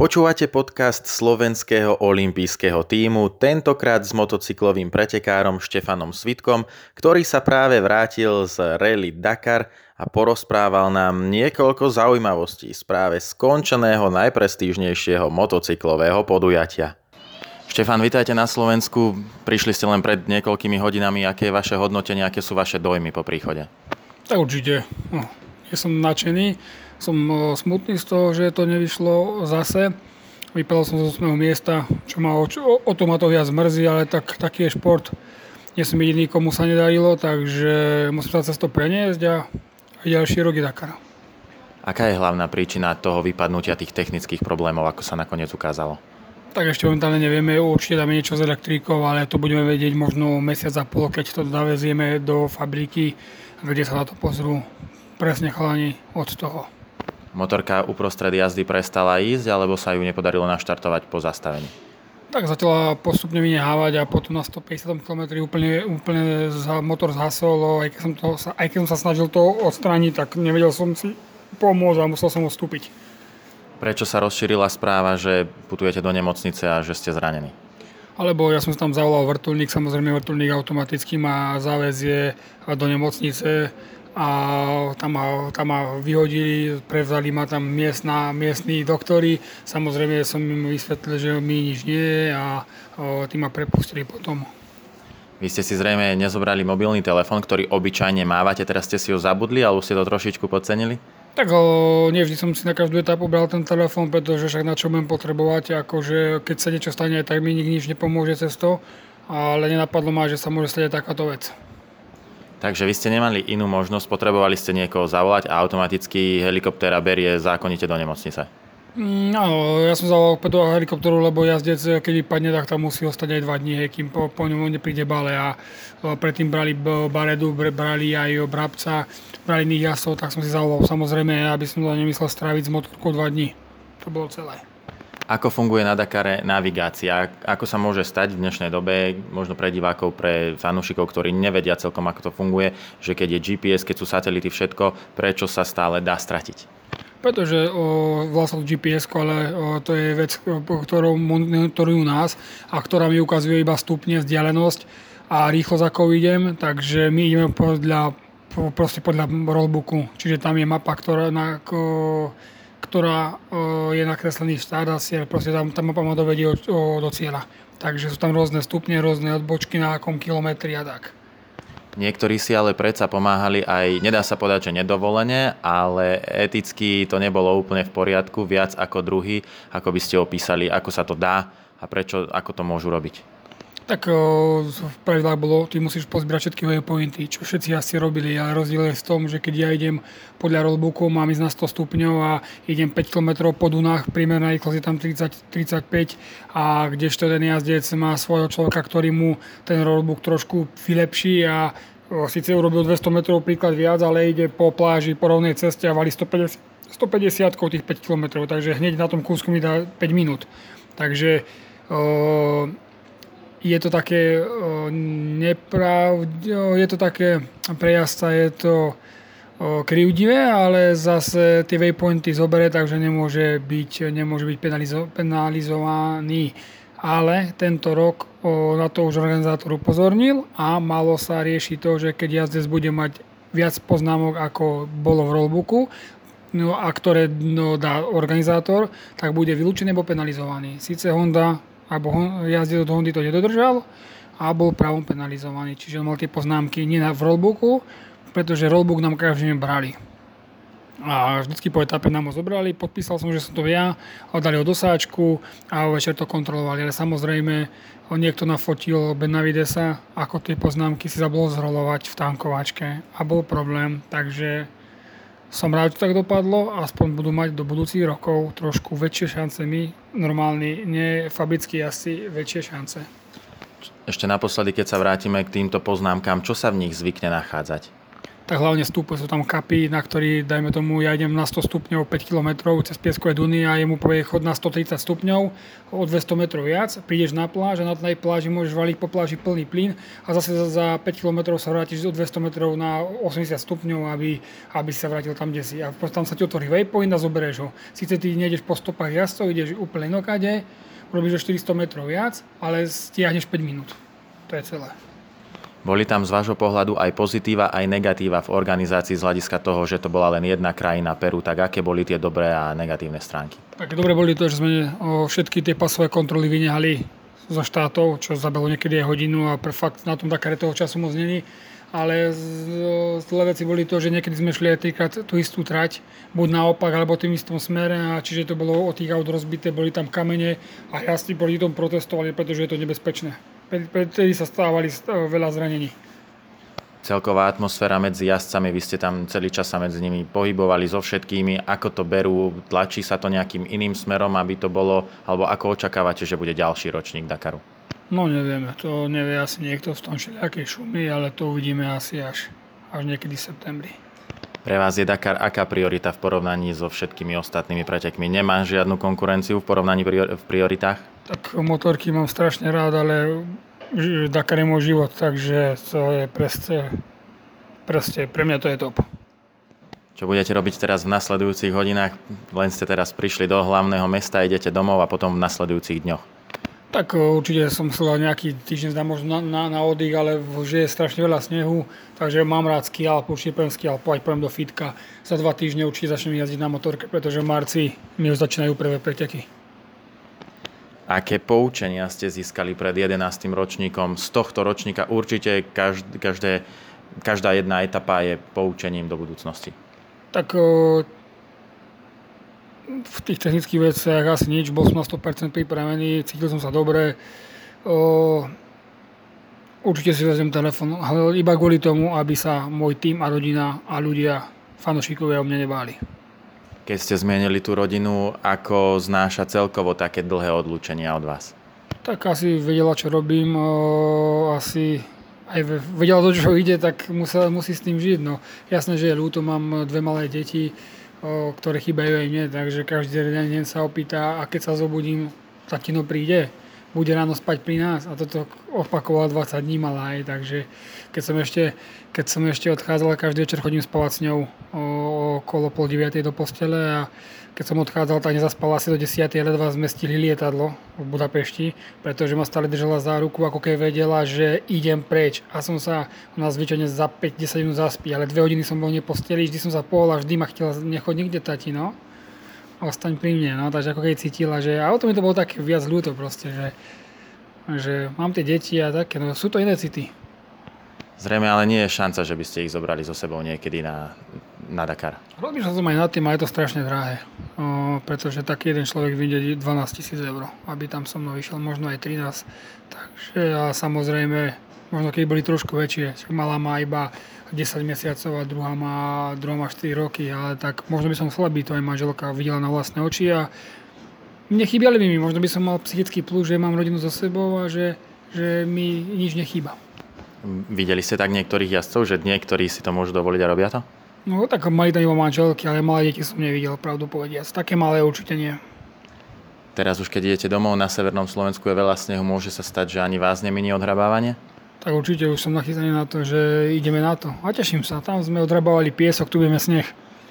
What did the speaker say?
Počúvate podcast slovenského olympijského týmu, tentokrát s motocyklovým pretekárom Štefanom Svitkom, ktorý sa práve vrátil z Rally Dakar a porozprával nám niekoľko zaujímavostí z práve skončeného najprestížnejšieho motocyklového podujatia. Štefan, vítajte na Slovensku. Prišli ste len pred niekoľkými hodinami. Aké je vaše hodnotenie, aké sú vaše dojmy po príchode? Tak určite. No, ja som nadšený som e, smutný z toho, že to nevyšlo zase. Vypadal som z 8. miesta, čo ma o, o to ma to viac mrzí, ale tak, taký je šport. Nie som jediný, komu sa nedarilo, takže musím sa cez to preniesť a ďalší rok je Dakar. Aká je hlavná príčina toho vypadnutia tých technických problémov, ako sa nakoniec ukázalo? Tak ešte momentálne nevieme, určite dáme niečo s elektríkou, ale to budeme vedieť možno mesiac a pol, keď to davezieme do fabriky, kde sa na to pozrú presne chalani od toho motorka uprostred jazdy prestala ísť, alebo sa ju nepodarilo naštartovať po zastavení? Tak zatiaľ postupne vynehávať a potom na 150 km úplne, úplne motor zhasol, aj keď, som to, aj keď som sa snažil to odstrániť, tak nevedel som si pomôcť a musel som odstúpiť. Prečo sa rozšírila správa, že putujete do nemocnice a že ste zranení? Alebo ja som tam zavolal vrtulník, samozrejme vrtulník automaticky má záväzie do nemocnice, a tam ma, tam ma vyhodili, prevzali ma tam miestna, miestní doktori. Samozrejme som im vysvetlil, že mi nič nie je a tí ma prepustili potom. Vy ste si zrejme nezobrali mobilný telefón, ktorý obyčajne mávate, teraz ste si ho zabudli, alebo ste to trošičku podcenili? Tak o, nevždy som si na každú etapu bral ten telefón, pretože však na čo budem potrebovať, akože keď sa niečo stane, tak mi nik nič nepomôže cez to, ale nenapadlo ma, že sa môže stať takáto vec. Takže vy ste nemali inú možnosť, potrebovali ste niekoho zavolať a automaticky helikoptéra berie zákonite do nemocnice. Áno, ja som zavolal do helikopteru, lebo jazdec, keď vypadne, tak tam musí ostať aj dva dní, kým po, po ňom nepríde bale. A predtým brali Baredu, brali aj Brabca, brali iných jazdcov, tak som si zavolal samozrejme, aby som to nemyslel stráviť s motorkou dva dní. To bolo celé. Ako funguje na Dakare navigácia? Ako sa môže stať v dnešnej dobe, možno pre divákov, pre fanúšikov, ktorí nevedia celkom, ako to funguje, že keď je GPS, keď sú satelity, všetko, prečo sa stále dá stratiť? Pretože o, vlastne GPS, ale o, to je vec, ktorou monitorujú nás a ktorá mi ukazuje iba stupne, vzdialenosť a rýchlosť, ako idem, takže my ideme podľa, proste podľa rollbooku, čiže tam je mapa, ktorá na, ako, ktorá je nakreslený štát a proste tam, tam mapa ma dovedie do cieľa. Takže sú tam rôzne stupne, rôzne odbočky na akom kilometri a tak. Niektorí si ale predsa pomáhali aj, nedá sa povedať, že nedovolene, ale eticky to nebolo úplne v poriadku, viac ako druhý, ako by ste opísali, ako sa to dá a prečo, ako to môžu robiť. Tak v pravidlách bolo, ty musíš pozbierať všetky waypointy, čo všetci asi robili, ale rozdiel je v tom, že keď ja idem podľa rollbooku, mám ísť na 100 stupňov a idem 5 km po Dunách, priemerná rýchlosť je tam 30-35 a kdežto ten jazdec má svojho človeka, ktorý mu ten rollbook trošku vylepší a síce urobil 200 metrov príklad viac, ale ide po pláži, po rovnej ceste a valí 150, 150 tých 5 km, takže hneď na tom kúsku mi dá 5 minút. Takže je to také nepravd, je to také pre je to krivdivé, ale zase tie waypointy zobere, takže nemôže byť, nemôže byť penalizo, penalizovaný. Ale tento rok na to už organizátor upozornil a malo sa riešiť to, že keď jazdec bude mať viac poznámok, ako bolo v rollbooku, no a ktoré no, dá organizátor, tak bude vylúčený alebo penalizovaný. Sice Honda alebo jazdec od Hondy to nedodržal a bol právom penalizovaný. Čiže on mal tie poznámky nie v rollbooku, pretože rollbook nám každý brali. A vždycky po etape nám ho zobrali, podpísal som, že som to ja, a dali ho do sáčku a večer to kontrolovali. Ale samozrejme, niekto nafotil Benavidesa, ako tie poznámky si zabolo zrolovať v tankovačke a bol problém, takže som rád, že tak dopadlo aspoň budú mať do budúcich rokov trošku väčšie šance my, normálni, nie fabrickí asi väčšie šance. Ešte naposledy, keď sa vrátime k týmto poznámkam, čo sa v nich zvykne nachádzať? Tak hlavne stúpe sú tam kapy, na ktorý, dajme tomu, ja idem na 100 stupňov 5 km cez pieskové duny a jemu povie chod na 130 stupňov o 200 metrov viac, prídeš na pláž a na tej pláži môžeš valiť po pláži plný plyn a zase za 5 km sa vrátiš o 200 metrov na 80 stupňov, aby, aby sa vrátil tam, kde si. A tam sa ti otvorí waypoint a zoberieš ho. Sice ty nejdeš po stopách jazdcov, ideš úplne inokade, robíš o 400 metrov viac, ale stiahneš 5 minút. To je celé. Boli tam z vášho pohľadu aj pozitíva, aj negatíva v organizácii z hľadiska toho, že to bola len jedna krajina Peru, tak aké boli tie dobré a negatívne stránky? Tak dobre boli to, že sme všetky tie pasové kontroly vynehali zo štátov, čo zabilo niekedy aj hodinu a pre fakt na tom Dakare toho času moc není. Ale zlé veci boli to, že niekedy sme šli aj trikrát tú istú trať, buď naopak, alebo tým istom smere, a čiže to bolo od tých aut rozbité, boli tam kamene a jazdci proti tomu protestovali, pretože je to nebezpečné vtedy sa stávali veľa zranení. Celková atmosféra medzi jazdcami, vy ste tam celý čas sa medzi nimi pohybovali so všetkými, ako to berú, tlačí sa to nejakým iným smerom, aby to bolo, alebo ako očakávate, že bude ďalší ročník Dakaru? No nevieme, to nevie asi niekto v tom všelijakej šumy, ale to uvidíme asi až, až niekedy v septembri. Pre vás je Dakar aká priorita v porovnaní so všetkými ostatnými pretekmi? Nemá žiadnu konkurenciu v porovnaní v prioritách? Tak motorky mám strašne rád, ale Dakar je môj život, takže to je presne, presne pre mňa to je top. Čo budete robiť teraz v nasledujúcich hodinách? Len ste teraz prišli do hlavného mesta, idete domov a potom v nasledujúcich dňoch. Tak určite som chcel nejaký týždeň zdá možno na, na, na oddych, ale že je strašne veľa snehu, takže mám rád ski alp, určite poviem ski alp, aj poviem do fitka. Za dva týždne určite začnem jazdiť na motorke, pretože v marci mi už začínajú prvé preteky. Aké poučenia ste získali pred 11. ročníkom? Z tohto ročníka určite každé, každé, každá jedna etapa je poučením do budúcnosti. Tak v tých technických veciach asi nič, bol som na 100% pripravený, cítil som sa dobre. O, určite si vezmem telefon, iba kvôli tomu, aby sa môj tým a rodina a ľudia, fanošikovia o mne nebáli. Keď ste zmienili tú rodinu, ako znáša celkovo také dlhé odlúčenia od vás? Tak asi vedela, čo robím, o, asi aj vedela to, čo ide, tak musela, musí s tým žiť. No, jasné, že je ľúto, mám dve malé deti, ktoré chýbajú aj mne, takže každý deň sa opýta a keď sa zobudím, tatino príde, bude ráno spať pri nás a toto opakoval 20 dní malá aj, takže keď som ešte, keď som ešte odchádzal, každý večer chodím spávať s ňou okolo pol 9 do postele a keď som odchádzal, tak nezaspala asi do 10. ledva sme stihli lietadlo v Budapešti, pretože ma stále držala za ruku, ako keď vedela, že idem preč. A som sa u nás zvyčajne za 5-10 minút zaspí, ale dve hodiny som bol neposteli, vždy som sa a vždy ma chcela nechod nikde tati, no. Ostaň pri mne, no, takže ako keď cítila, že, a o tom mi to bolo také viac ľúto proste, že, že mám tie deti a také, no sú to iné city. Zrejme ale nie je šanca, že by ste ich zobrali so sebou niekedy na, na Dakar. Rozmýšľal som aj nad tým, ale je to strašne drahé. O, pretože taký jeden človek vyjde 12 tisíc eur, aby tam so mnou išiel, možno aj 13. Takže a samozrejme, možno keď boli trošku väčšie, malá má iba 10 mesiacov a druhá má, druhá má 4 roky, ale tak možno by som chcel, aby to aj manželka videla na vlastné oči a nechýbali by mi, možno by som mal psychický plus, že mám rodinu so sebou a že, že mi nič nechýba. Videli ste tak niektorých jazdcov, že niektorí si to môžu dovoliť a robia to? No tak mali tam iba manželky, ale malé deti som nevidel, pravdu povediac. Také malé určite nie. Teraz už keď idete domov na severnom Slovensku je veľa snehu, môže sa stať, že ani vás neminie odhrabávanie? Tak určite už som nachytaný na to, že ideme na to. A teším sa, tam sme odhrabávali piesok, tu budeme sneh.